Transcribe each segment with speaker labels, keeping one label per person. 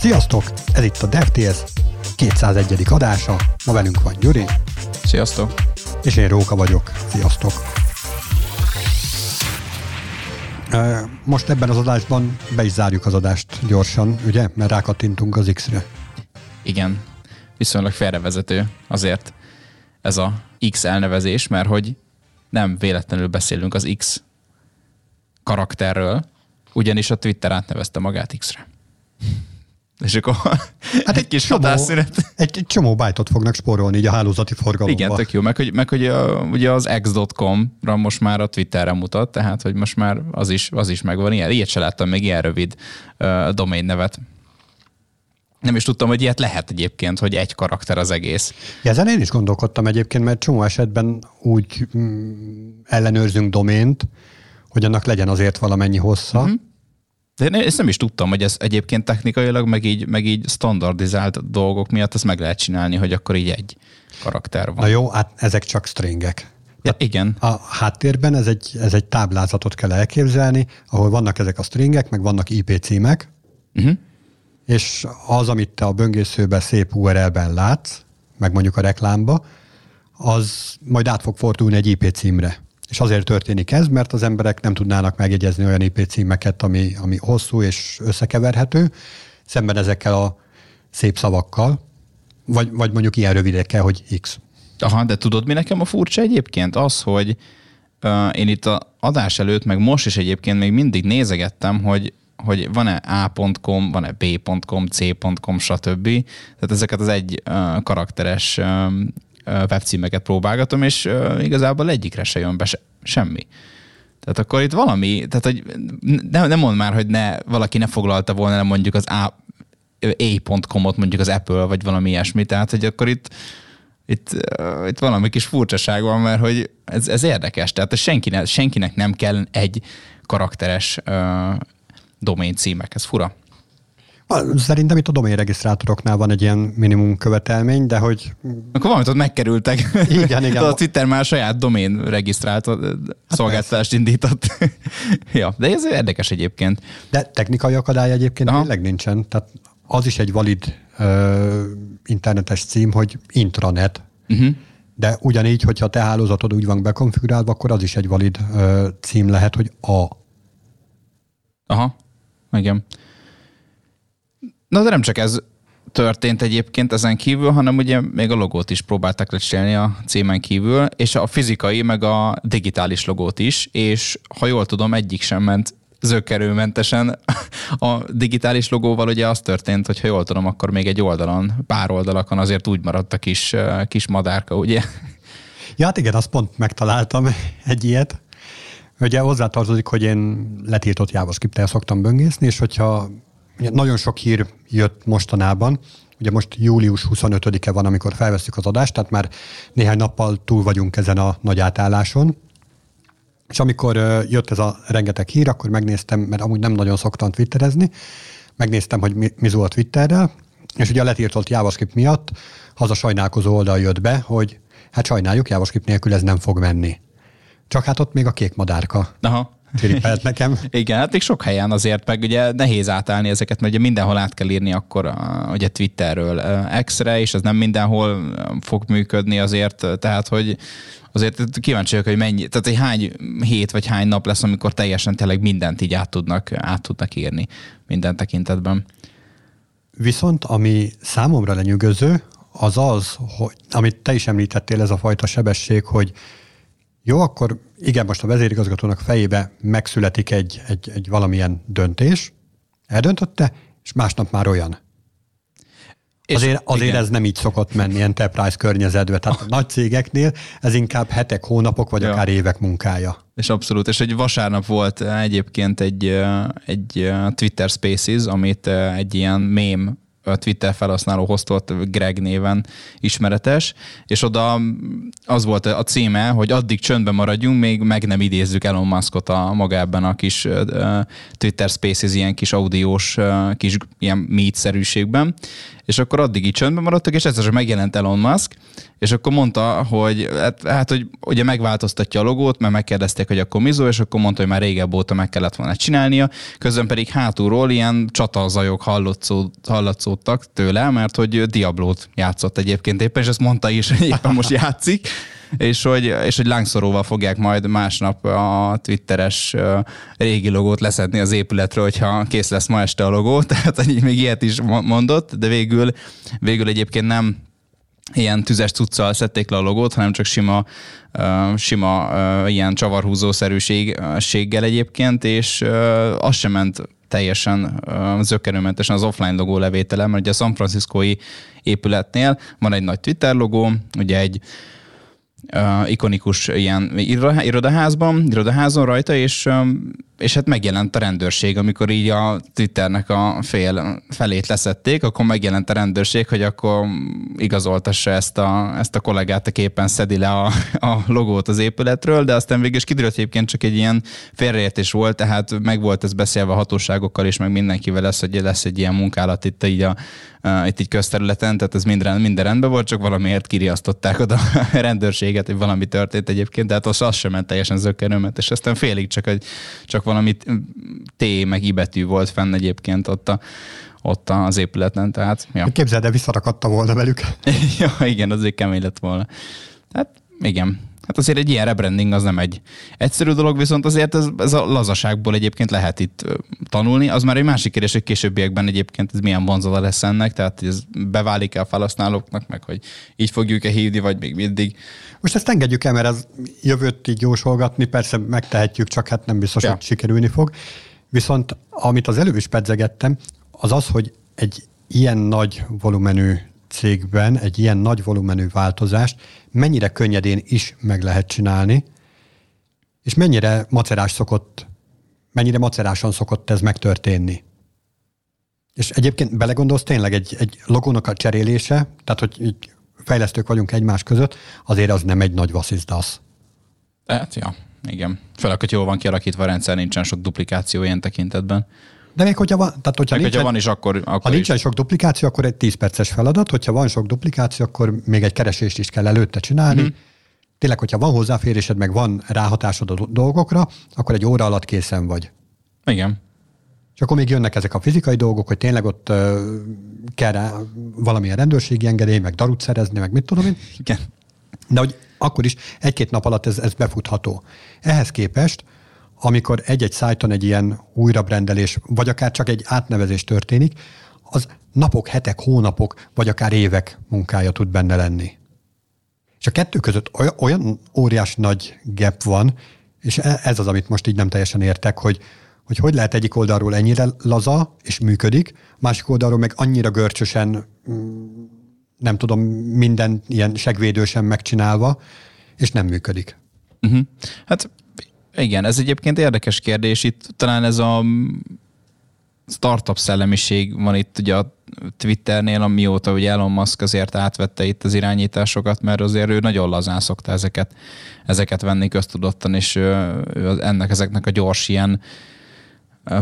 Speaker 1: Sziasztok! Ez itt a DevTales 201. adása. Ma velünk van Gyuri.
Speaker 2: Sziasztok!
Speaker 1: És én Róka vagyok. Sziasztok! Most ebben az adásban be is zárjuk az adást gyorsan, ugye? Mert rákattintunk az X-re.
Speaker 2: Igen. Viszonylag félrevezető azért ez a X elnevezés, mert hogy nem véletlenül beszélünk az X karakterről, ugyanis a Twitter átnevezte magát X-re. És akkor hát egy kis csomó,
Speaker 1: határszünet. Egy, egy csomó bájtot fognak spórolni így a hálózati forgalomba.
Speaker 2: Igen, tök jó. Meg hogy, meg, hogy a, ugye az x.com-ra most már a Twitterre mutat, tehát hogy most már az is, az is megvan. Ilyen, ilyet se láttam még ilyen rövid uh, domain nevet. Nem is tudtam, hogy ilyet lehet egyébként, hogy egy karakter az egész.
Speaker 1: Ja, ezen én is gondolkodtam egyébként, mert csomó esetben úgy mm, ellenőrzünk domént, hogy annak legyen azért valamennyi hossza. Uh-huh.
Speaker 2: De én ezt nem is tudtam, hogy ez egyébként technikailag, meg így, meg így standardizált dolgok miatt ezt meg lehet csinálni, hogy akkor így egy karakter van.
Speaker 1: Na jó, hát ezek csak stringek.
Speaker 2: Ja, igen.
Speaker 1: A háttérben ez egy, ez egy táblázatot kell elképzelni, ahol vannak ezek a stringek, meg vannak IP címek, uh-huh. és az, amit te a böngészőben szép URL-ben látsz, meg mondjuk a reklámba, az majd át fog fordulni egy IP címre. És azért történik ez, mert az emberek nem tudnának megjegyezni olyan IP címeket, ami, ami hosszú és összekeverhető, szemben ezekkel a szép szavakkal, vagy, vagy mondjuk ilyen rövidekkel, hogy X.
Speaker 2: Aha, de tudod, mi nekem a furcsa egyébként? Az, hogy uh, én itt a adás előtt, meg most is egyébként még mindig nézegettem, hogy hogy van-e a.com, van-e b.com, c.com, stb. Tehát ezeket az egy uh, karakteres um, webcímeket próbálgatom, és igazából egyikre se jön be se, semmi. Tehát akkor itt valami, tehát hogy nem, nem mond már, hogy ne, valaki ne foglalta volna nem mondjuk az A, a.com-ot mondjuk az Apple, vagy valami ilyesmi, tehát hogy akkor itt, itt, itt valami kis furcsaság van, mert hogy ez, ez érdekes, tehát senkinek, senkinek nem kell egy karakteres uh, domain címek, ez fura.
Speaker 1: Szerintem itt a domain regisztrátoroknál van egy ilyen minimum követelmény, de hogy...
Speaker 2: Akkor valamit ott megkerültek.
Speaker 1: Igen, igen.
Speaker 2: a Twitter már saját domain regisztrátor hát szolgáltatást persze. indított. ja, de ez érdekes egyébként.
Speaker 1: De technikai akadály egyébként Aha. tényleg nincsen. Tehát az is egy valid uh, internetes cím, hogy intranet. Uh-huh. De ugyanígy, hogyha a te hálózatod úgy van bekonfigurálva, akkor az is egy valid uh, cím lehet, hogy a.
Speaker 2: Aha, igen. Na de nem csak ez történt egyébként ezen kívül, hanem ugye még a logót is próbálták lecserélni a címen kívül, és a fizikai, meg a digitális logót is, és ha jól tudom, egyik sem ment zöggerőmentesen. A digitális logóval ugye az történt, hogy ha jól tudom, akkor még egy oldalon, pár oldalakon azért úgy maradt a kis, kis madárka, ugye?
Speaker 1: Ja, hát igen, azt pont megtaláltam egy ilyet. Ugye hozzátartozik, hogy én letiltott JavaScript-tel szoktam böngészni, és hogyha nagyon sok hír jött mostanában, ugye most július 25-e van, amikor felveszük az adást, tehát már néhány nappal túl vagyunk ezen a nagy átálláson, és amikor jött ez a rengeteg hír, akkor megnéztem, mert amúgy nem nagyon szoktam twitterezni, megnéztem, hogy mi, mi a Twitterrel, és ugye a letiltott JavaScript miatt az a sajnálkozó oldal jött be, hogy hát sajnáljuk, JavaScript nélkül ez nem fog menni. Csak hát ott még a kék madárka.
Speaker 2: Aha
Speaker 1: tripelt nekem.
Speaker 2: Igen, hát még sok helyen azért, meg ugye nehéz átállni ezeket, mert ugye mindenhol át kell írni akkor a, ugye Twitterről X-re, és az nem mindenhol fog működni azért, tehát hogy azért kíváncsi vagyok, hogy mennyi, tehát hogy hány hét vagy hány nap lesz, amikor teljesen tényleg mindent így át tudnak, át tudnak írni minden tekintetben.
Speaker 1: Viszont ami számomra lenyűgöző, az az, hogy, amit te is említettél, ez a fajta sebesség, hogy jó, akkor igen, most a vezérigazgatónak fejébe megszületik egy, egy, egy valamilyen döntés, eldöntötte, és másnap már olyan. És azért azért ez nem így szokott menni enterprise környezetbe. Tehát a nagy cégeknél ez inkább hetek, hónapok, vagy ja. akár évek munkája.
Speaker 2: És abszolút. És egy vasárnap volt egyébként egy, egy Twitter Spaces, amit egy ilyen meme Twitter felhasználó hoztott Greg néven ismeretes, és oda az volt a címe, hogy addig csöndben maradjunk, még meg nem idézzük Elon Muskot a magában a kis Twitter Spaces ilyen kis audiós, kis ilyen meet-szerűségben, és akkor addig így csöndben maradtak, és egyszer megjelent Elon Musk, és akkor mondta, hogy hát, hát, hogy ugye megváltoztatja a logót, mert megkérdezték, hogy akkor mizó, és akkor mondta, hogy már régebb óta meg kellett volna csinálnia, közben pedig hátulról ilyen csatazajok hallatszódtak tőle, mert hogy Diablót játszott egyébként éppen, és ezt mondta is, hogy éppen most játszik, és hogy, és hogy lángszoróval fogják majd másnap a twitteres régi logót leszedni az épületről, hogyha kész lesz ma este a logó, tehát még ilyet is mondott, de végül, végül egyébként nem ilyen tüzes cuccal szedték le a logót, hanem csak sima, uh, sima uh, ilyen csavarhúzószerűséggel egyébként, és uh, az sem ment teljesen zökkenőmentesen az offline logó levétele, mert ugye a San Franciscoi épületnél van egy nagy Twitter logó, ugye egy ikonikus ilyen irodaházban, irodaházon rajta, és, és hát megjelent a rendőrség, amikor így a Twitternek a fél felét leszették, akkor megjelent a rendőrség, hogy akkor igazoltassa ezt a, ezt a kollégát, a képen szedi le a, a logót az épületről, de aztán végül is kiderült egyébként csak egy ilyen félreértés volt, tehát meg volt ez beszélve a hatóságokkal, és meg mindenkivel lesz, hogy lesz egy ilyen munkálat itt így a, itt így közterületen, tehát ez minden, minden rendben volt, csak valamiért kiriasztották oda a rendőrséget, hogy valami történt egyébként, tehát az, az sem ment teljesen zökkenőmet, és aztán félig csak, egy, csak valami T meg I betű volt fenn egyébként ott, a, ott az épületen, tehát...
Speaker 1: Ja. Képzeld, de visszarakadta volna velük.
Speaker 2: ja, igen, azért kemény lett volna. Hát igen, Hát azért egy ilyen rebranding az nem egy egyszerű dolog, viszont azért ez, ez a lazaságból egyébként lehet itt tanulni. Az már egy másik kérdés, hogy későbbiekben egyébként ez milyen vonzala lesz ennek, tehát ez beválik-e a felhasználóknak, meg hogy így fogjuk-e hívni, vagy még mindig.
Speaker 1: Most ezt engedjük el, mert ez jövőt így jósolgatni, persze megtehetjük, csak hát nem biztos, ja. hogy sikerülni fog. Viszont amit az előbb is pedzegettem, az az, hogy egy ilyen nagy volumenű cégben egy ilyen nagy volumenű változást mennyire könnyedén is meg lehet csinálni, és mennyire macerás szokott, mennyire macerásan szokott ez megtörténni. És egyébként belegondolsz tényleg egy, egy logónak a cserélése, tehát hogy így fejlesztők vagyunk egymás között, azért az nem egy nagy vasszizdasz.
Speaker 2: Tehát, ja, igen. Főleg, hogy jól van kialakítva a rendszer, nincsen sok duplikáció ilyen tekintetben.
Speaker 1: De még hogyha van, tehát hogyha,
Speaker 2: nincsen, hogyha van is, akkor, akkor
Speaker 1: Ha nincsen is. sok duplikáció, akkor egy 10 perces feladat, hogyha van sok duplikáció, akkor még egy keresést is kell előtte csinálni. Mm-hmm. Tényleg, hogyha van hozzáférésed, meg van ráhatásod a dolgokra, akkor egy óra alatt készen vagy.
Speaker 2: Igen.
Speaker 1: És akkor még jönnek ezek a fizikai dolgok, hogy tényleg ott uh, kell rá valamilyen rendőrségi engedély, meg darut szerezni, meg mit tudom én.
Speaker 2: Igen.
Speaker 1: De hogy akkor is egy-két nap alatt ez, ez befutható. Ehhez képest amikor egy-egy szájton egy ilyen újrabrendelés, vagy akár csak egy átnevezés történik, az napok, hetek, hónapok, vagy akár évek munkája tud benne lenni. És a kettő között olyan, óriás nagy gap van, és e, ez az, amit most így nem teljesen értek, hogy hogy, hogy lehet egyik oldalról ennyire laza és működik, másik oldalról meg annyira görcsösen, mm, nem tudom, minden ilyen segvédősen megcsinálva, és nem működik.
Speaker 2: Uh-huh. Hát igen, ez egyébként érdekes kérdés. Itt talán ez a startup szellemiség van itt ugye a Twitternél, amióta ugye Elon Musk azért átvette itt az irányításokat, mert azért ő nagyon lazán szokta ezeket, ezeket venni köztudottan, és ő, ő ennek, ezeknek a gyors ilyen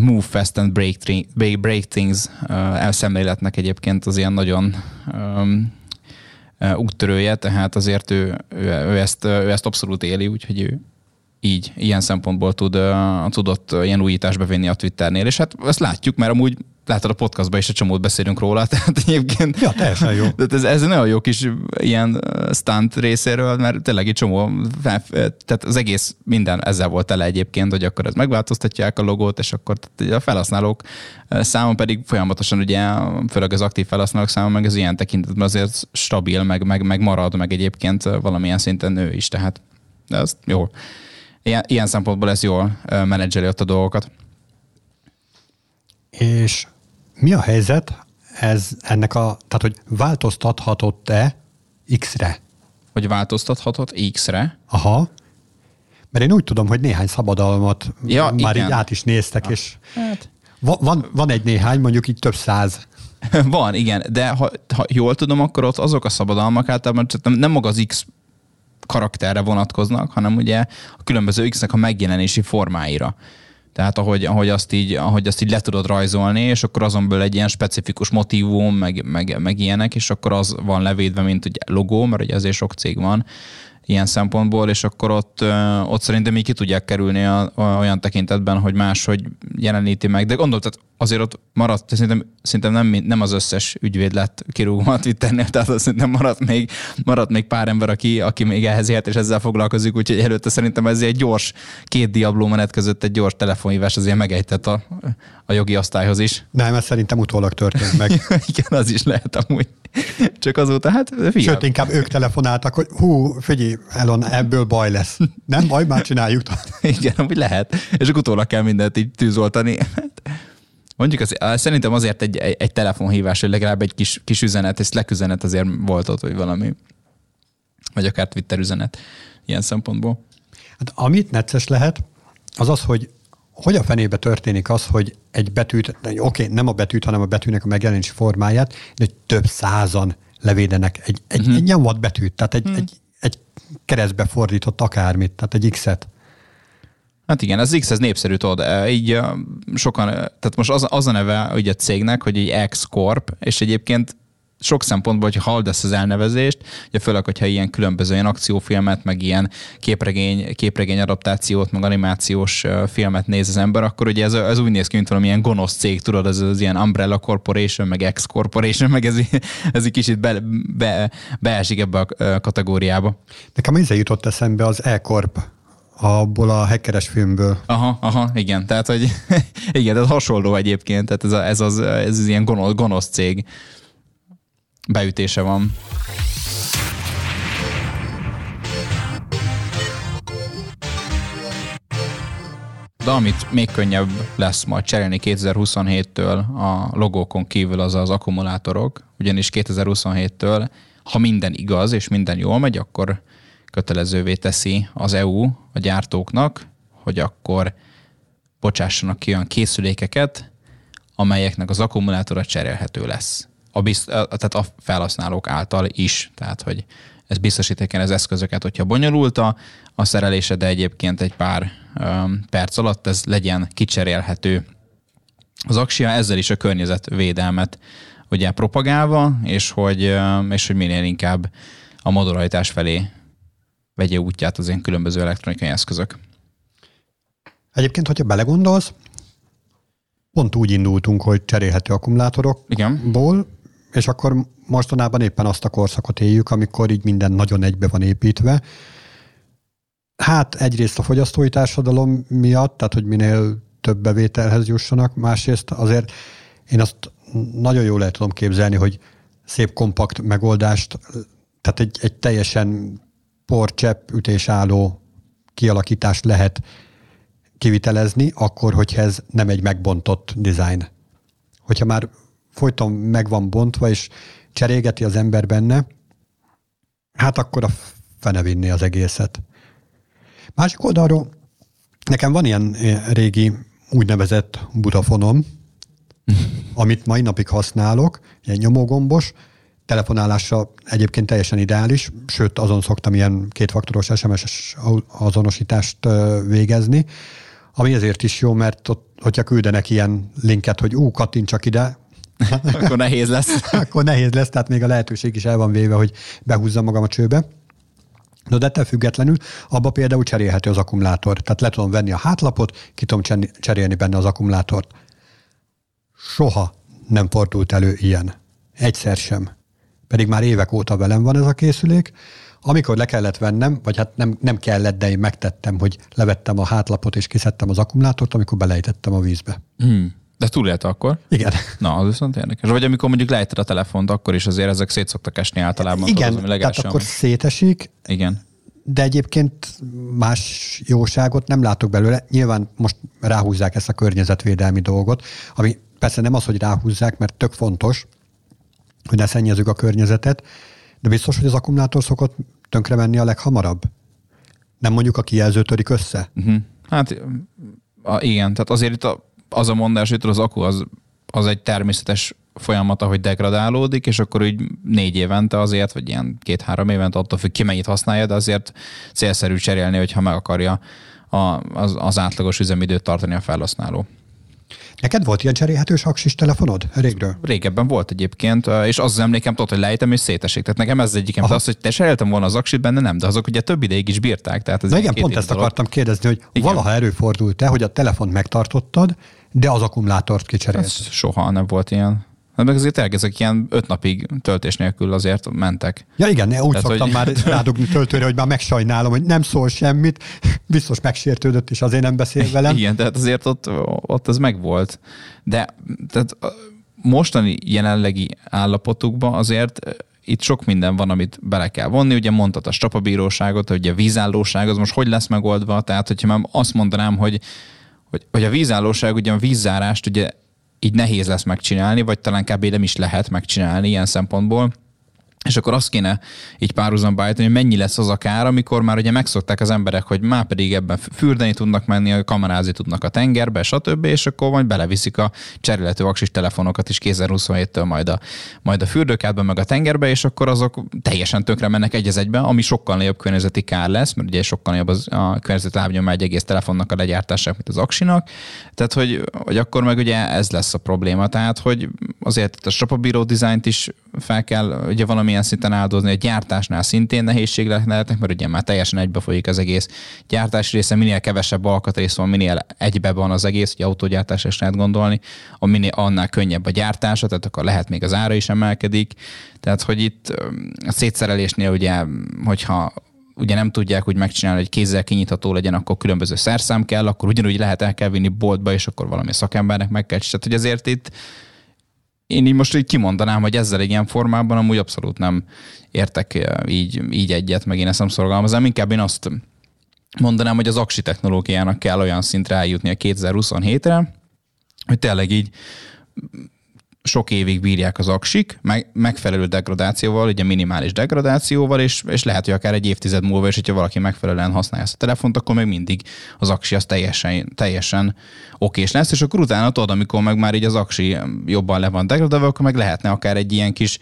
Speaker 2: move fast and break, break things elszemléletnek egyébként az ilyen nagyon um, úttörője, tehát azért ő, ő, ő, ezt, ő ezt abszolút éli, úgyhogy ő, így, ilyen szempontból tud, tudott ilyen újítást bevinni a Twitternél, és hát ezt látjuk, mert amúgy látod a podcastban is egy csomót beszélünk róla, tehát egyébként...
Speaker 1: Ja, teljesen jó.
Speaker 2: Tehát ez, ez nagyon jó kis ilyen stunt részéről, mert tényleg egy csomó, tehát az egész minden ezzel volt tele egyébként, hogy akkor ez megváltoztatják a logót, és akkor a felhasználók számon pedig folyamatosan ugye, főleg az aktív felhasználók számon meg ez ilyen tekintetben azért stabil, meg, meg, meg marad, meg egyébként valamilyen szinten nő is, tehát ez jó ilyen, ilyen szempontból ez jól menedzseli ott a dolgokat.
Speaker 1: És mi a helyzet ez ennek a, tehát hogy változtathatott-e X-re?
Speaker 2: Hogy változtathatott X-re?
Speaker 1: Aha. Mert én úgy tudom, hogy néhány szabadalmat ja, már igen. így át is néztek, ja. és hát. van, van egy néhány, mondjuk így több száz.
Speaker 2: Van, igen, de ha, ha jól tudom, akkor ott azok a szabadalmak általában nem, nem maga az X karakterre vonatkoznak, hanem ugye a különböző X-nek a megjelenési formáira. Tehát ahogy, ahogy, azt így, ahogy azt így le tudod rajzolni, és akkor azon belül egy ilyen specifikus motivum, meg, meg, meg ilyenek, és akkor az van levédve, mint ugye logó, mert ugye azért sok cég van, ilyen szempontból, és akkor ott, ott szerintem így ki tudják kerülni a, olyan tekintetben, hogy máshogy jeleníti meg. De gondolom, tehát azért ott maradt, szerintem, szerintem nem, nem az összes ügyvéd lett kirúgva a Twitternél, tehát azt szerintem maradt még, maradt még pár ember, aki, aki még ehhez ért, és ezzel foglalkozik, úgyhogy előtte szerintem ez egy gyors, két diabló menet között egy gyors telefonhívás azért megejtett a, a jogi osztályhoz is.
Speaker 1: Nem, ez szerintem utólag történt meg.
Speaker 2: Igen, az is lehet amúgy. Csak azóta, hát figyelj.
Speaker 1: Sőt, inkább ők telefonáltak, hogy hú, figyelj, Elon, ebből baj lesz. Nem baj, már csináljuk.
Speaker 2: Igen, amúgy lehet. És utólag kell mindent így tűzoltani. Mondjuk az, szerintem azért egy, egy, egy telefonhívás, hogy legalább egy kis, kis üzenet, és leküzenet azért volt ott, vagy valami. Vagy akár Twitter üzenet ilyen szempontból.
Speaker 1: Hát amit necces lehet, az az, hogy hogy a fenébe történik az, hogy egy betűt, oké, okay, nem a betűt, hanem a betűnek a megjelenési formáját, de több százan levédenek egy, egy, uh-huh. egy nyomvat betűt, tehát egy, uh-huh. egy, egy keresztbe fordított akármit, tehát egy X-et.
Speaker 2: Hát igen, az X ez népszerű, tudod, így sokan, tehát most az, az a neve ugye a cégnek, hogy egy X-Corp, és egyébként sok szempontból, hogyha hallod ezt az elnevezést, ugye főleg, hogyha ilyen különböző ilyen akciófilmet, meg ilyen képregény, képregény adaptációt, meg animációs filmet néz az ember, akkor ugye ez, ez úgy néz ki, mint valami ilyen gonosz cég, tudod, ez az ilyen Umbrella Corporation, meg X Corporation, meg ez, ez egy kicsit be, be, beesik ebbe a kategóriába.
Speaker 1: Nekem ezzel jutott eszembe az E-Corp abból a hackeres filmből.
Speaker 2: Aha, aha, igen, tehát, hogy igen, ez hasonló egyébként, tehát ez, a, ez, az, ez az ilyen gonosz, gonosz cég beütése van. De amit még könnyebb lesz majd cserélni 2027-től a logókon kívül az az akkumulátorok, ugyanis 2027-től, ha minden igaz és minden jól megy, akkor kötelezővé teszi az EU a gyártóknak, hogy akkor bocsássanak ki olyan készülékeket, amelyeknek az akkumulátora cserélhető lesz a, bizt, tehát a felhasználók által is. Tehát, hogy ez biztosíték az eszközöket, hogyha bonyolult a, a szerelése, de egyébként egy pár um, perc alatt ez legyen kicserélhető. Az Axia ezzel is a környezetvédelmet ugye propagálva, és hogy, és hogy minél inkább a modularitás felé vegye útját az ilyen különböző elektronikai eszközök.
Speaker 1: Egyébként, hogyha belegondolsz, pont úgy indultunk, hogy cserélhető akkumulátorokból, és akkor mostanában éppen azt a korszakot éljük, amikor így minden nagyon egybe van építve. Hát egyrészt a fogyasztói társadalom miatt, tehát hogy minél több bevételhez jussanak, másrészt azért én azt nagyon jól el tudom képzelni, hogy szép kompakt megoldást, tehát egy, egy teljesen porcsepp ütésálló kialakítást lehet kivitelezni, akkor, hogyha ez nem egy megbontott design. Hogyha már folyton meg van bontva, és cserégeti az ember benne, hát akkor a fene vinni az egészet. Másik oldalról nekem van ilyen régi úgynevezett budafonom, amit mai napig használok, ilyen nyomógombos, telefonálásra egyébként teljesen ideális, sőt azon szoktam ilyen kétfaktoros SMS-es azonosítást végezni, ami ezért is jó, mert ott, hogyha küldenek ilyen linket, hogy ú, kattintsak ide,
Speaker 2: akkor nehéz lesz.
Speaker 1: akkor nehéz lesz, tehát még a lehetőség is el van véve, hogy behúzzam magam a csőbe. No, de ettől függetlenül abba például cserélhető az akkumulátor. Tehát le tudom venni a hátlapot, ki tudom cserélni benne az akkumulátort. Soha nem fordult elő ilyen. Egyszer sem. Pedig már évek óta velem van ez a készülék. Amikor le kellett vennem, vagy hát nem, nem kellett, de én megtettem, hogy levettem a hátlapot és kiszedtem az akkumulátort, amikor belejtettem a vízbe.
Speaker 2: Hmm. De túlélte akkor?
Speaker 1: Igen.
Speaker 2: Na, az viszont érdekes. Vagy amikor mondjuk lejted a telefont, akkor is azért ezek szét szoktak esni általában.
Speaker 1: Igen, tudod, tehát akkor szétesik.
Speaker 2: Igen.
Speaker 1: De egyébként más jóságot nem látok belőle. Nyilván most ráhúzzák ezt a környezetvédelmi dolgot, ami persze nem az, hogy ráhúzzák, mert tök fontos, hogy ne szennyezzük a környezetet, de biztos, hogy az akkumulátor szokott tönkre menni a leghamarabb. Nem mondjuk a kijelző törik össze?
Speaker 2: Uh-huh. Hát a, igen, tehát azért itt a az a mondás, hogy az akku az, az egy természetes folyamata, hogy degradálódik, és akkor úgy négy évente azért, vagy ilyen két-három évente attól függ, ki mennyit használja, de azért célszerű cserélni, hogyha meg akarja a, az, az átlagos üzemidőt tartani a felhasználó.
Speaker 1: Neked volt ilyen cserélhetős aksis telefonod régről?
Speaker 2: Régebben volt egyébként, és az, az emlékem tudod, hogy lejtem és szétesik. Tehát nekem ez egyikem, az, hogy te cseréltem volna az aksit benne, nem, de azok ugye több ideig is bírták. Tehát ez
Speaker 1: Na igen, pont ezt dolog. akartam kérdezni, hogy igen. valaha előfordult-e, hogy a telefont megtartottad, de az akkumulátort kicserélt? Ez
Speaker 2: soha nem volt ilyen. Hát meg azért elkezdek ilyen öt napig töltés nélkül azért mentek.
Speaker 1: Ja igen, úgy Tehát, szoktam hogy... már rádugni töltőre, hogy már megsajnálom, hogy nem szól semmit, biztos megsértődött, és azért nem beszél velem.
Speaker 2: Igen, tehát azért ott, ott ez megvolt. De tehát mostani jelenlegi állapotukban azért itt sok minden van, amit bele kell vonni. Ugye mondtad a strapabíróságot, hogy a vízállóság az most hogy lesz megoldva, tehát hogyha már azt mondanám, hogy hogy, hogy a vízállóság, ugye a vízzárást ugye így nehéz lesz megcsinálni, vagy talán kb. nem is lehet megcsinálni ilyen szempontból és akkor azt kéne így párhuzamba állítani, hogy mennyi lesz az a kár, amikor már ugye megszokták az emberek, hogy már pedig ebben fürdeni tudnak menni, kamerázni tudnak a tengerbe, stb. És akkor majd beleviszik a cserélhető aksis telefonokat is 2027-től majd a, majd a fürdőkádba, meg a tengerbe, és akkor azok teljesen tönkre mennek egy egybe, ami sokkal nagyobb környezeti kár lesz, mert ugye sokkal nagyobb az, a környezeti lábnyom egy egész telefonnak a legyártásának, mint az aksinak. Tehát, hogy, hogy akkor meg ugye ez lesz a probléma. Tehát, hogy azért a strapabíró dizájnt is fel kell ugye valamilyen szinten áldozni, a gyártásnál szintén nehézségek lehetnek, mert ugye már teljesen egybe folyik az egész gyártás része, minél kevesebb alkatrész van, minél egybe van az egész, hogy autógyártásra is lehet gondolni, a minél annál könnyebb a gyártása, tehát akkor lehet még az ára is emelkedik. Tehát, hogy itt a szétszerelésnél ugye, hogyha ugye nem tudják úgy megcsinálni, hogy kézzel kinyitható legyen, akkor különböző szerszám kell, akkor ugyanúgy lehet el kell vinni boltba, és akkor valami szakembernek meg kell. Tehát, hogy azért itt én így most így kimondanám, hogy ezzel ilyen formában amúgy abszolút nem értek eh, így, így egyet, meg én ezt nem szorgalmazom. Inkább én azt mondanám, hogy az aksi technológiának kell olyan szintre eljutni a 2027-re, hogy tényleg így sok évig bírják az aksik, meg, megfelelő degradációval, ugye minimális degradációval, és, és lehet, hogy akár egy évtized múlva is, hogyha valaki megfelelően használja ezt a telefont, akkor még mindig az aksi az teljesen, teljesen okés lesz, és akkor utána tudod, amikor meg már így az aksi jobban le van degradálva, akkor meg lehetne akár egy ilyen kis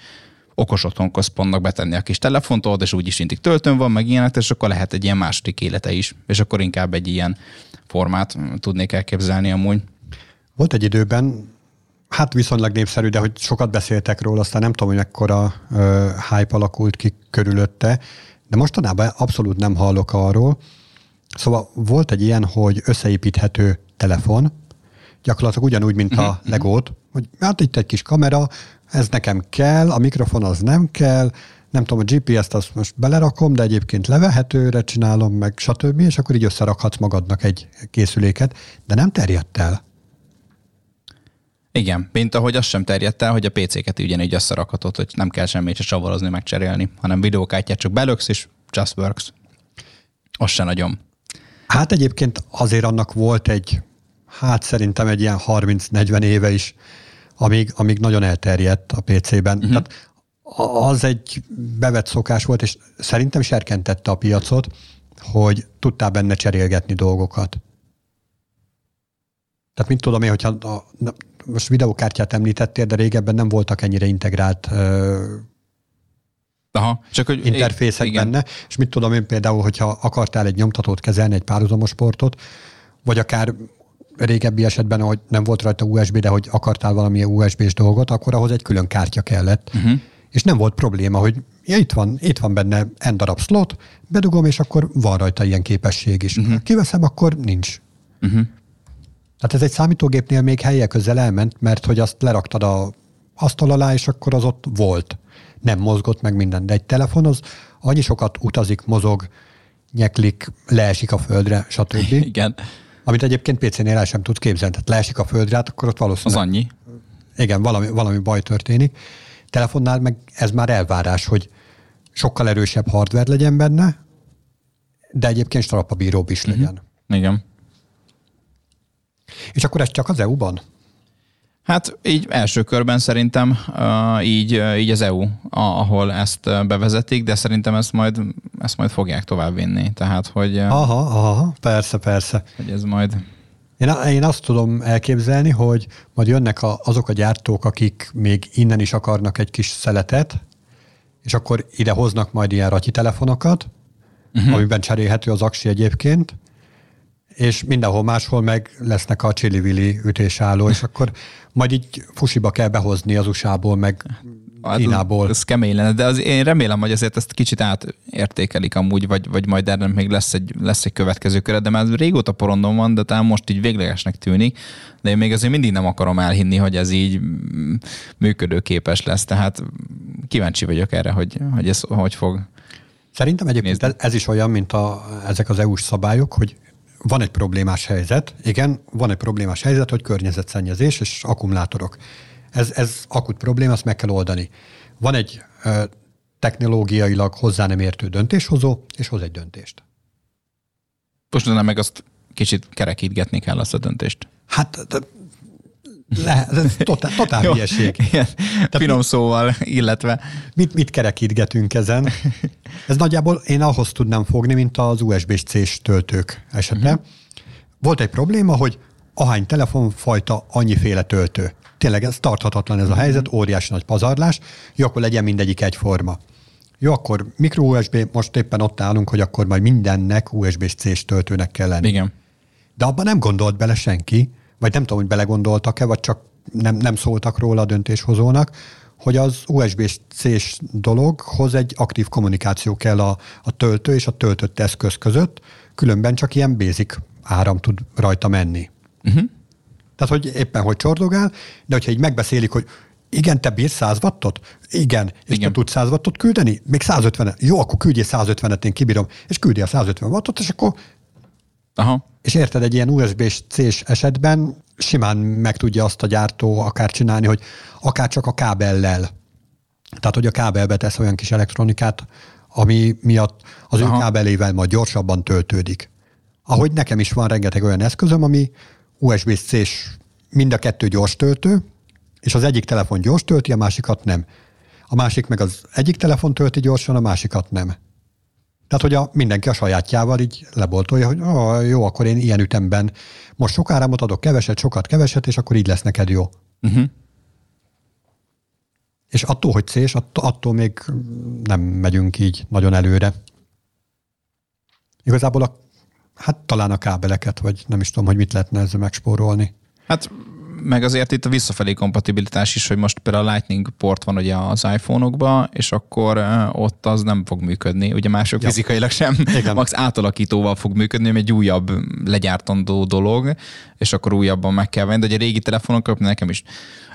Speaker 2: okos otthonközpontnak betenni a kis telefont, és úgyis intig töltőn van, meg ilyenek, és akkor lehet egy ilyen második élete is, és akkor inkább egy ilyen formát tudnék elképzelni amúgy.
Speaker 1: Volt egy időben, hát viszonylag népszerű, de hogy sokat beszéltek róla, aztán nem tudom, hogy mekkora uh, hype alakult ki körülötte, de mostanában abszolút nem hallok arról. Szóval volt egy ilyen, hogy összeépíthető telefon, gyakorlatilag ugyanúgy, mint uh-huh, a mhm, mhm. Legót, hogy hát itt egy kis kamera, ez nekem kell, a mikrofon az nem kell, nem tudom, a GPS-t azt most belerakom, de egyébként levehetőre csinálom, meg stb., és akkor így összerakhatsz magadnak egy készüléket, de nem terjedt el.
Speaker 2: Igen, mint ahogy az sem terjedt el, hogy a PC-ket ugyanígy összerakhatod, hogy nem kell semmit se csavarozni, megcserélni, hanem videókártyát csak belöksz, és just works. Az se nagyon.
Speaker 1: Hát egyébként azért annak volt egy, hát szerintem egy ilyen 30-40 éve is, amíg, amíg nagyon elterjedt a PC-ben. Uh-huh. Tehát az egy bevett szokás volt, és szerintem serkentette a piacot, hogy tudtál benne cserélgetni dolgokat. Tehát mit tudom én, hogyha a, most videókártyát említettél, de régebben nem voltak ennyire integrált
Speaker 2: Aha, csak hogy
Speaker 1: interfészek igen. benne, és mit tudom én például, hogyha akartál egy nyomtatót kezelni, egy párhuzamos portot, vagy akár régebbi esetben, hogy nem volt rajta USB, de hogy akartál valamilyen USB-s dolgot, akkor ahhoz egy külön kártya kellett. Uh-huh. És nem volt probléma, hogy ja, itt, van, itt van benne n darab slot, bedugom, és akkor van rajta ilyen képesség is. Uh-huh. Kiveszem, akkor nincs. Uh-huh. Tehát ez egy számítógépnél még helye közel elment, mert hogy azt leraktad a asztal alá, és akkor az ott volt. Nem mozgott meg minden. De egy telefon az annyi sokat utazik, mozog, nyeklik, leesik a földre, stb.
Speaker 2: Igen.
Speaker 1: Amit egyébként PC-nél el sem tudsz képzelni. Tehát leesik a földre, hát akkor ott valószínűleg...
Speaker 2: Az annyi.
Speaker 1: Igen, valami, valami baj történik. Telefonnál meg ez már elvárás, hogy sokkal erősebb hardware legyen benne, de egyébként strapabíróbb is legyen.
Speaker 2: Uh-huh. Igen.
Speaker 1: És akkor ez csak az EU-ban?
Speaker 2: Hát így első körben szerintem így, így az EU, ahol ezt bevezetik, de szerintem ezt majd, ezt majd fogják tovább vinni. Tehát, hogy...
Speaker 1: Aha, aha, persze, persze.
Speaker 2: Hogy ez majd...
Speaker 1: Én, én azt tudom elképzelni, hogy majd jönnek a, azok a gyártók, akik még innen is akarnak egy kis szeletet, és akkor ide hoznak majd ilyen ratyi telefonokat, uh-huh. amiben cserélhető az aksi egyébként, és mindenhol máshol meg lesznek a csili ütésálló, és akkor majd így fusiba kell behozni az USA-ból, meg hát Kínából.
Speaker 2: Ez, ez kemény lenne, de az, én remélem, hogy azért ezt kicsit átértékelik amúgy, vagy, vagy majd erre még lesz egy, lesz egy következő köre, de már régóta porondon van, de talán most így véglegesnek tűnik, de én még azért mindig nem akarom elhinni, hogy ez így működőképes lesz, tehát kíváncsi vagyok erre, hogy, hogy ez hogy fog
Speaker 1: Szerintem egyébként ez, ez is olyan, mint a, ezek az EU-s szabályok, hogy van egy problémás helyzet, igen, van egy problémás helyzet, hogy környezetszennyezés és akkumulátorok. Ez, ez akut probléma, azt meg kell oldani. Van egy ö, technológiailag hozzá nem értő döntéshozó, és hoz egy döntést.
Speaker 2: Most nem meg azt kicsit kerekítgetni kell azt a döntést.
Speaker 1: Hát le, ez totál, totál hülyeség.
Speaker 2: finom mit, szóval, illetve.
Speaker 1: Mit, mit kerekítgetünk ezen? Ez nagyjából én ahhoz tudnám fogni, mint az USB-s C-s töltők esetben. Uh-huh. Volt egy probléma, hogy ahány telefonfajta, annyiféle töltő. Tényleg ez tarthatatlan ez a helyzet, óriási nagy pazarlás. Jó, akkor legyen mindegyik egyforma. Jó, akkor mikro USB, most éppen ott állunk, hogy akkor majd mindennek USB-s C-s töltőnek kell lenni.
Speaker 2: Igen.
Speaker 1: De abban nem gondolt bele senki, vagy nem tudom, hogy belegondoltak-e, vagy csak nem, nem szóltak róla a döntéshozónak, hogy az USB-C-s dologhoz egy aktív kommunikáció kell a, a töltő és a töltött eszköz között, különben csak ilyen basic áram tud rajta menni. Uh-huh. Tehát, hogy éppen hogy csordogál, de hogyha így megbeszélik, hogy igen, te bírsz 100 wattot? Igen. És igen. te tudsz 100 wattot küldeni? Még 150 Jó, akkor küldjél 150-et, én kibírom. És küldi a 150 wattot, és akkor
Speaker 2: Aha.
Speaker 1: És érted, egy ilyen USB-s C-s esetben simán meg tudja azt a gyártó akár csinálni, hogy akár csak a kábellel. Tehát, hogy a kábelbe tesz olyan kis elektronikát, ami miatt az Aha. ő kábelével majd gyorsabban töltődik. Ahogy nekem is van rengeteg olyan eszközöm, ami USB-C-s mind a kettő gyors töltő, és az egyik telefon gyors tölti, a másikat nem. A másik meg az egyik telefon tölti gyorsan, a másikat nem. Tehát, hogy a, mindenki a sajátjával így leboltolja, hogy oh, jó, akkor én ilyen ütemben most sok áramot adok, keveset, sokat, keveset, és akkor így lesz neked jó. Uh-huh. És attól, hogy szés, attól, attól még nem megyünk így nagyon előre. Igazából a, hát talán a kábeleket, vagy nem is tudom, hogy mit lehetne ezzel megspórolni.
Speaker 2: Hát meg azért itt a visszafelé kompatibilitás is, hogy most például a Lightning port van ugye az iPhone-okban, és akkor ott az nem fog működni. Ugye mások ja. fizikailag sem, Igen. max átalakítóval fog működni, ami egy újabb legyártandó dolog, és akkor újabban meg kell venni. De ugye a régi telefonok, nekem is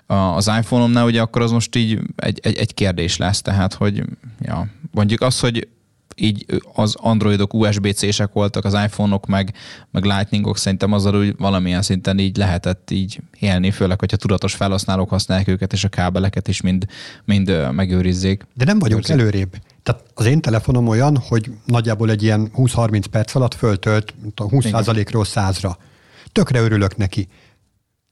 Speaker 2: az iPhone-omnál, ugye akkor az most így egy, egy, egy kérdés lesz, tehát hogy ja, mondjuk az, hogy így az Androidok USB-C-sek voltak, az iPhone-ok meg, meg Lightningok, szerintem azzal úgy valamilyen szinten így lehetett így élni, főleg, hogyha tudatos felhasználók használják őket, és a kábeleket is mind, mind megőrizzék.
Speaker 1: De nem vagyunk Őrzik. előrébb. Tehát az én telefonom olyan, hogy nagyjából egy ilyen 20-30 perc alatt föltölt 20%-ról 100-ra. Tökre örülök neki.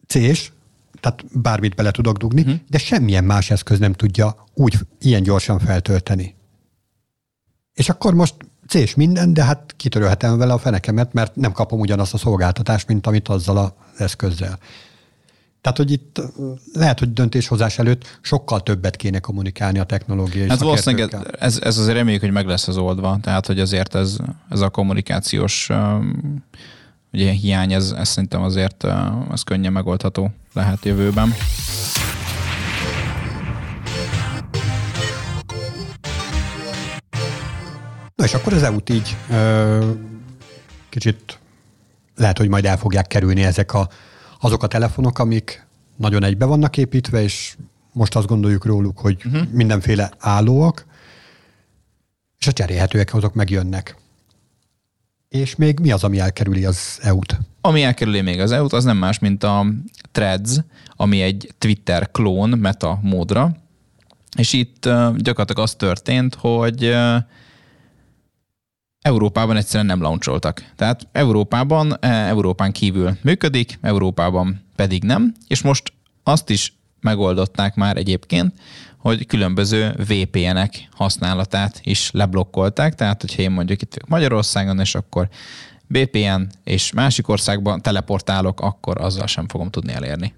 Speaker 1: C-s, tehát bármit bele tudok dugni, uh-huh. de semmilyen más eszköz nem tudja úgy ilyen gyorsan feltölteni. És akkor most c minden, de hát kitörölhetem vele a fenekemet, mert nem kapom ugyanazt a szolgáltatást, mint amit azzal az eszközzel. Tehát, hogy itt lehet, hogy döntéshozás előtt sokkal többet kéne kommunikálni a technológiai
Speaker 2: Hát valószínűleg ez, ez azért reméljük, hogy meg lesz az oldva. Tehát, hogy azért ez, ez a kommunikációs ugye, hiány, ez, ez szerintem azért ez könnyen megoldható lehet jövőben.
Speaker 1: És akkor az EU-t így ö, kicsit lehet, hogy majd el fogják kerülni ezek a, azok a telefonok, amik nagyon egybe vannak építve, és most azt gondoljuk róluk, hogy uh-huh. mindenféle állóak, és a cserélhetőek azok megjönnek. És még mi az, ami elkerüli az EU-t?
Speaker 2: Ami elkerüli még az EU-t, az nem más, mint a Threads, ami egy Twitter klón meta módra, és itt gyakorlatilag az történt, hogy Európában egyszerűen nem launcholtak. Tehát Európában, eh, Európán kívül működik, Európában pedig nem, és most azt is megoldották már egyébként, hogy különböző VPN-ek használatát is leblokkolták, tehát hogyha én mondjuk itt Magyarországon, és akkor VPN és másik országban teleportálok, akkor azzal sem fogom tudni elérni.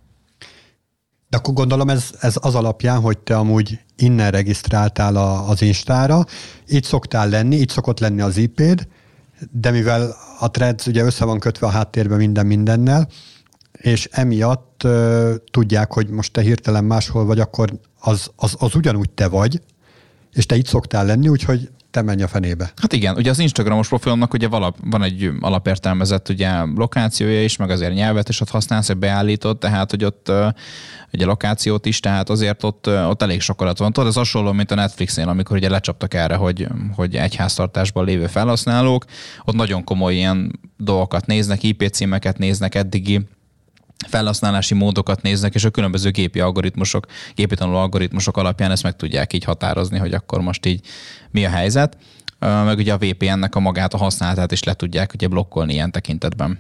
Speaker 1: De akkor gondolom ez, ez az alapján, hogy te amúgy innen regisztráltál a, az Instára, így szoktál lenni, így szokott lenni az IP-d, de mivel a threads ugye össze van kötve a háttérben minden mindennel, és emiatt uh, tudják, hogy most te hirtelen máshol vagy, akkor az, az, az ugyanúgy te vagy, és te itt szoktál lenni, úgyhogy te menj a fenébe.
Speaker 2: Hát igen, ugye az Instagramos profilomnak ugye valap, van egy alapértelmezett ugye lokációja is, meg azért nyelvet is ott használsz, hogy beállított, tehát hogy ott ugye lokációt is, tehát azért ott, ott elég sok adat van. Tudod, ez hasonló, mint a Netflixnél, amikor ugye lecsaptak erre, hogy, hogy egy háztartásban lévő felhasználók, ott nagyon komoly ilyen dolgokat néznek, IP címeket néznek, eddigi felhasználási módokat néznek, és a különböző gépi algoritmusok, gépi tanuló algoritmusok alapján ezt meg tudják így határozni, hogy akkor most így mi a helyzet. Meg ugye a VPN-nek a magát, a használatát is le tudják ugye blokkolni ilyen tekintetben.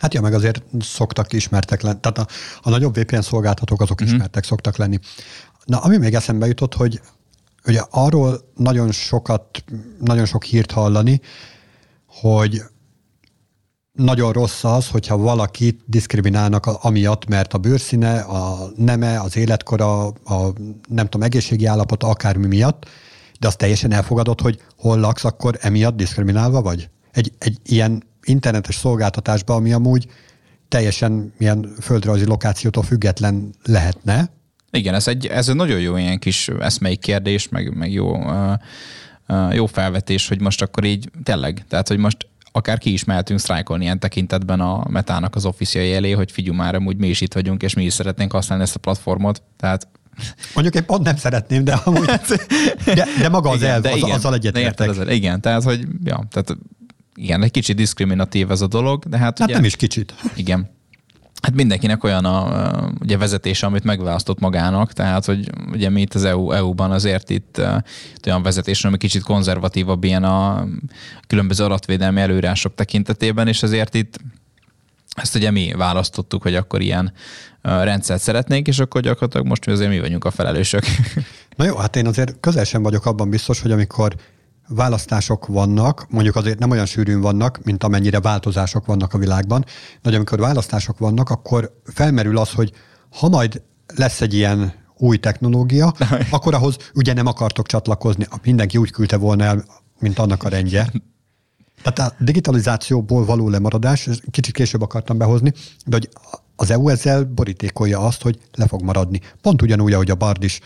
Speaker 1: Hát ja, meg azért szoktak ismertek lenni. Tehát a, a nagyobb VPN szolgáltatók azok uh-huh. ismertek szoktak lenni. Na, ami még eszembe jutott, hogy ugye arról nagyon sokat, nagyon sok hírt hallani, hogy nagyon rossz az, hogyha valakit diszkriminálnak amiatt, mert a bőrszíne, a neme, az életkora, a nem tudom, egészségi állapota, akármi miatt, de azt teljesen elfogadod, hogy hol laksz, akkor emiatt diszkriminálva vagy? Egy, egy ilyen internetes szolgáltatásban, ami amúgy teljesen ilyen földrajzi lokációtól független lehetne.
Speaker 2: Igen, ez egy, ez egy nagyon jó ilyen kis eszmei kérdés, meg, meg jó, jó felvetés, hogy most akkor így tényleg, tehát hogy most akár ki is mehetünk sztrájkolni ilyen tekintetben a metának az officiai elé, hogy figyelj már, amúgy mi is itt vagyunk, és mi is szeretnénk használni ezt a platformot. Tehát
Speaker 1: Mondjuk én pont nem szeretném, de amúgy, de, de maga az igen, elv, az, igen, azzal egyetértek.
Speaker 2: Igen, tehát hogy, ja, tehát igen, egy kicsit diszkriminatív ez a dolog, de hát,
Speaker 1: hát
Speaker 2: ugye,
Speaker 1: nem is kicsit.
Speaker 2: Igen. Hát mindenkinek olyan a ugye vezetése, amit megválasztott magának, tehát hogy ugye mi itt az EU, EU-ban azért itt, itt olyan vezetés, ami kicsit konzervatívabb ilyen a különböző adatvédelmi előírások tekintetében, és azért itt ezt ugye mi választottuk, hogy akkor ilyen rendszert szeretnénk, és akkor gyakorlatilag most azért mi vagyunk a felelősök.
Speaker 1: Na jó, hát én azért közel sem vagyok abban biztos, hogy amikor választások vannak, mondjuk azért nem olyan sűrűn vannak, mint amennyire változások vannak a világban, de amikor választások vannak, akkor felmerül az, hogy ha majd lesz egy ilyen új technológia, akkor ahhoz ugye nem akartok csatlakozni. Mindenki úgy küldte volna el, mint annak a rendje. Tehát a digitalizációból való lemaradás, kicsit később akartam behozni, de hogy az EU ezzel borítékolja azt, hogy le fog maradni. Pont ugyanúgy, ahogy a Bard is,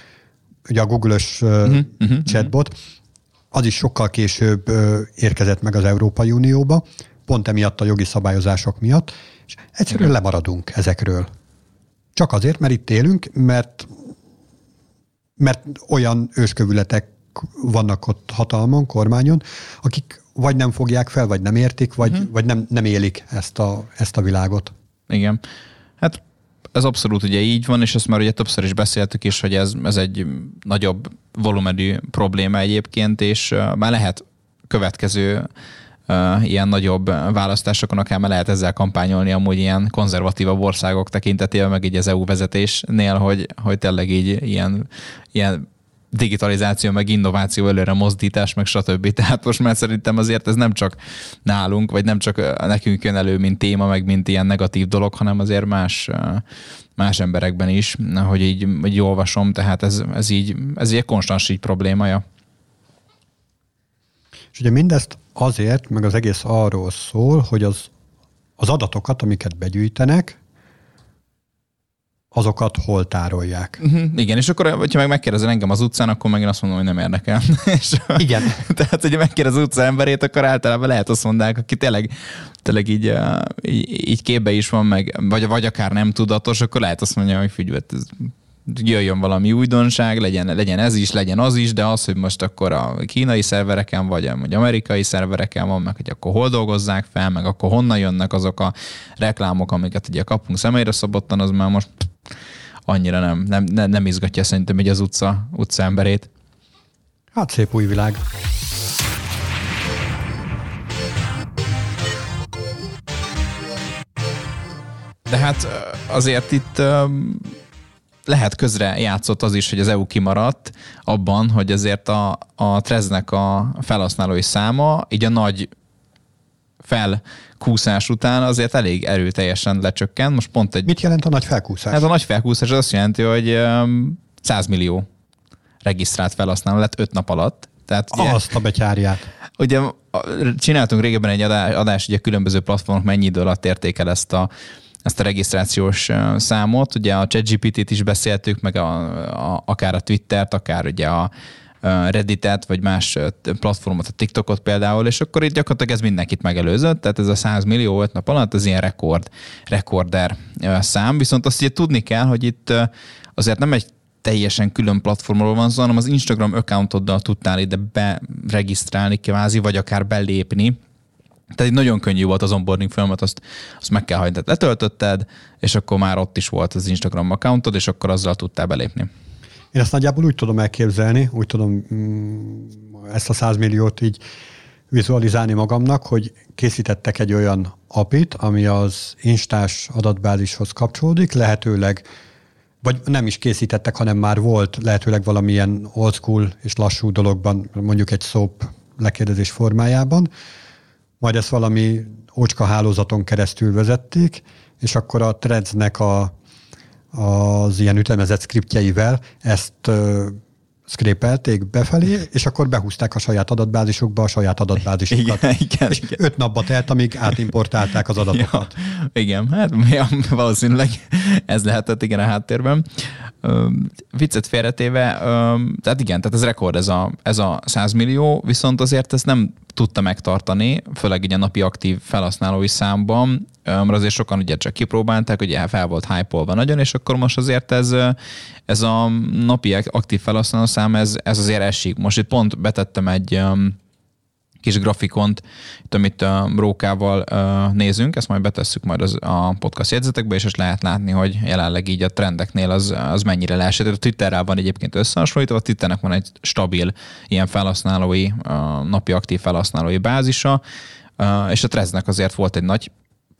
Speaker 1: ugye a Google-ös uh-huh, uh-huh, chatbot, az is sokkal később érkezett meg az Európai Unióba, pont emiatt a jogi szabályozások miatt, és egyszerűen lemaradunk ezekről. Csak azért, mert itt élünk, mert, mert olyan őskövületek vannak ott hatalmon, kormányon, akik vagy nem fogják fel, vagy nem értik, vagy, uh-huh. vagy nem, nem élik ezt a, ezt a világot.
Speaker 2: Igen. Hát ez abszolút ugye így van, és ezt már ugye többször is beszéltük is, hogy ez, ez egy nagyobb volumenű probléma egyébként, és már lehet következő ilyen nagyobb választásokon akár már lehet ezzel kampányolni amúgy ilyen konzervatívabb országok tekintetében, meg így az EU vezetésnél, hogy, hogy tényleg így ilyen, ilyen digitalizáció, meg innováció előre mozdítás, meg stb. Tehát most már szerintem azért ez nem csak nálunk, vagy nem csak nekünk jön elő, mint téma, meg mint ilyen negatív dolog, hanem azért más, más emberekben is, hogy így, így olvasom, tehát ez, ez így, ez egy konstans így problémája.
Speaker 1: És ugye mindezt azért, meg az egész arról szól, hogy az, az adatokat, amiket begyűjtenek, azokat hol tárolják.
Speaker 2: Uh-huh, igen, és akkor, hogyha meg megkérdezel engem az utcán, akkor megint azt mondom, hogy nem érdekel. és,
Speaker 1: igen.
Speaker 2: tehát, hogyha megkérdez az utca emberét, akkor általában lehet azt mondják, aki tényleg, tényleg így, így, így képbe is van, meg, vagy, vagy akár nem tudatos, akkor lehet azt mondja, hogy figyelj, hát ez jöjjön valami újdonság, legyen, legyen ez is, legyen az is, de az, hogy most akkor a kínai szervereken, vagy, vagy amerikai szervereken van, meg hogy akkor hol dolgozzák fel, meg akkor honnan jönnek azok a reklámok, amiket ugye kapunk személyre szabottan, az már most annyira nem, nem, nem, nem izgatja szerintem egy az utca, utca emberét.
Speaker 1: Hát szép új világ.
Speaker 2: De hát azért itt lehet közre játszott az is, hogy az EU kimaradt abban, hogy azért a, a Treznek a felhasználói száma így a nagy felkúszás után azért elég erőteljesen lecsökkent. Most pont egy...
Speaker 1: Mit jelent a nagy felkúszás?
Speaker 2: Hát a nagy felkúszás az azt jelenti, hogy 100 millió regisztrált felhasználó lett 5 nap alatt.
Speaker 1: Tehát ugye, Azt a betyárját.
Speaker 2: Ugye csináltunk régebben egy adás, hogy a különböző platformok mennyi idő alatt értékel ezt a ezt a regisztrációs számot. Ugye a ChatGPT-t is beszéltük, meg a, a, akár a Twittert, akár ugye a Redditet, vagy más platformot, a TikTokot például, és akkor itt gyakorlatilag ez mindenkit megelőzött, tehát ez a 100 millió 5 nap alatt, az ilyen rekord, rekorder szám, viszont azt ugye tudni kell, hogy itt azért nem egy teljesen külön platformról van szó, hanem az Instagram accountoddal tudtál ide beregisztrálni kvázi, vagy akár belépni, tehát egy nagyon könnyű volt az onboarding folyamat, azt, azt meg kell hagynod. Letöltötted, és akkor már ott is volt az Instagram accountod, és akkor azzal tudtál belépni.
Speaker 1: Én ezt nagyjából úgy tudom elképzelni, úgy tudom mm, ezt a 100 milliót így vizualizálni magamnak, hogy készítettek egy olyan apit, ami az instás adatbázishoz kapcsolódik, lehetőleg vagy nem is készítettek, hanem már volt lehetőleg valamilyen old school és lassú dologban, mondjuk egy szóp lekérdezés formájában, majd ezt valami ócska hálózaton keresztül vezették, és akkor a Threads-nek a, az ilyen ütemezett skriptjeivel ezt szkrépelték befelé, és akkor behúzták a saját adatbázisukba a saját adatbázisukat.
Speaker 2: Igen, igen,
Speaker 1: és
Speaker 2: igen.
Speaker 1: öt napba telt, amíg átimportálták az adatokat.
Speaker 2: Ja, igen, hát ja, valószínűleg ez lehetett igen a háttérben. Viccet félretéve, tehát igen, tehát ez rekord ez a, ez a 100 millió, viszont azért ez nem tudta megtartani, főleg így a napi aktív felhasználói számban, mert azért sokan ugye csak kipróbálták, ugye fel volt hype nagyon, és akkor most azért ez, ez a napi aktív felhasználó szám, ez, ez azért esik. Most itt pont betettem egy kis grafikont, itt, amit a Rókával nézünk, ezt majd betesszük majd az, a podcast jegyzetekbe, és, és lehet látni, hogy jelenleg így a trendeknél az, az mennyire leesett. A Twitterrel van egyébként összehasonlítva, a Twitternek van egy stabil ilyen felhasználói, napi aktív felhasználói bázisa, és a Treznek azért volt egy nagy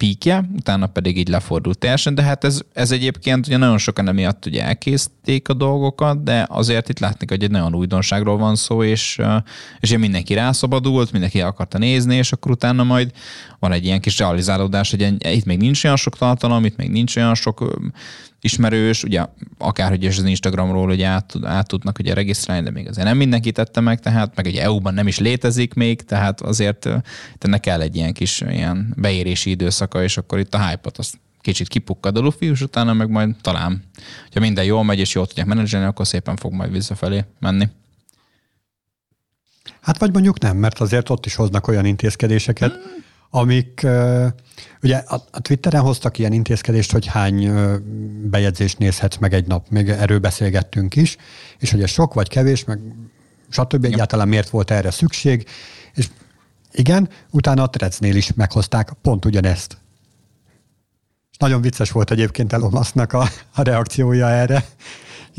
Speaker 2: píkje, utána pedig így lefordult teljesen, de hát ez, ez egyébként ugye nagyon sokan emiatt ugye elkészték a dolgokat, de azért itt látni, hogy egy nagyon újdonságról van szó, és, és mindenki rászabadult, mindenki akarta nézni, és akkor utána majd van egy ilyen kis realizálódás, hogy itt még nincs olyan sok tartalom, itt még nincs olyan sok ismerős, ugye akárhogy is az Instagramról ugye át, át tudnak ugye regisztrálni, de még azért nem mindenki tette meg, tehát meg ugye EU-ban nem is létezik még, tehát azért ennek kell egy ilyen kis ilyen beérési időszaka, és akkor itt a hype-ot azt kicsit kipukkad a lufi, és utána meg majd talán, ha minden jól megy, és jól tudják menedzselni, akkor szépen fog majd visszafelé menni.
Speaker 1: Hát vagy mondjuk nem, mert azért ott is hoznak olyan intézkedéseket, hmm amik ugye a, Twitteren hoztak ilyen intézkedést, hogy hány bejegyzést nézhetsz meg egy nap, még erről beszélgettünk is, és hogy ez sok vagy kevés, meg stb. egyáltalán miért volt erre szükség, és igen, utána a Threadsnél is meghozták pont ugyanezt. Nagyon vicces volt egyébként Elon Musk-nak a, a reakciója erre,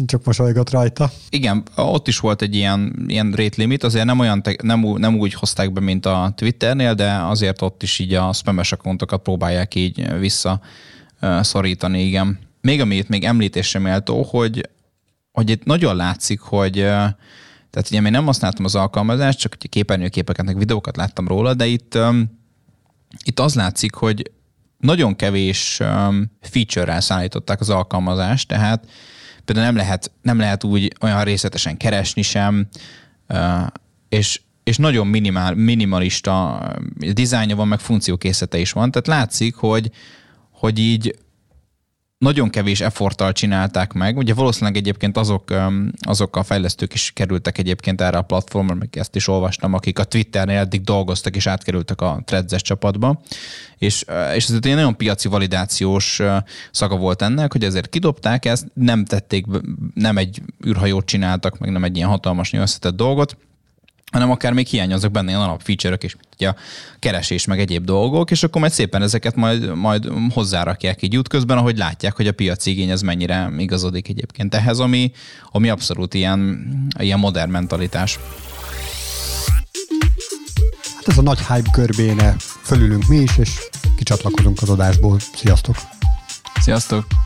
Speaker 1: csak mosolygott rajta.
Speaker 2: Igen, ott is volt egy ilyen, ilyen rate limit, azért nem, olyan te, nem, nem úgy hozták be, mint a Twitternél, de azért ott is így a spames accountokat próbálják így vissza szorítani, igen. Még amit még említésre méltó, hogy, hogy itt nagyon látszik, hogy tehát ugye én nem használtam az alkalmazást, csak képernyőképeket, meg videókat láttam róla, de itt, itt az látszik, hogy nagyon kevés feature-rel szállították az alkalmazást, tehát például nem lehet, nem lehet úgy olyan részletesen keresni sem, és, és nagyon minimál, minimalista dizájnja van, meg funkciókészete is van, tehát látszik, hogy, hogy így nagyon kevés efforttal csinálták meg. Ugye valószínűleg egyébként azok, azok a fejlesztők is kerültek egyébként erre a platformra, meg ezt is olvastam, akik a Twitternél eddig dolgoztak és átkerültek a Threads csapatba. És, és ez egy nagyon piaci validációs szaga volt ennek, hogy ezért kidobták ezt, nem tették, nem egy űrhajót csináltak, meg nem egy ilyen hatalmas összetett dolgot, hanem akár még hiányoznak benne ilyen alapfeature-ök és a keresés meg egyéb dolgok, és akkor majd szépen ezeket majd, majd hozzárakják így útközben, ahogy látják, hogy a piaci igény ez mennyire igazodik egyébként ehhez, ami, ami abszolút ilyen, ilyen modern mentalitás.
Speaker 1: Hát ez a nagy hype görbéne fölülünk mi is, és kicsatlakozunk az adásból. Sziasztok!
Speaker 2: Sziasztok!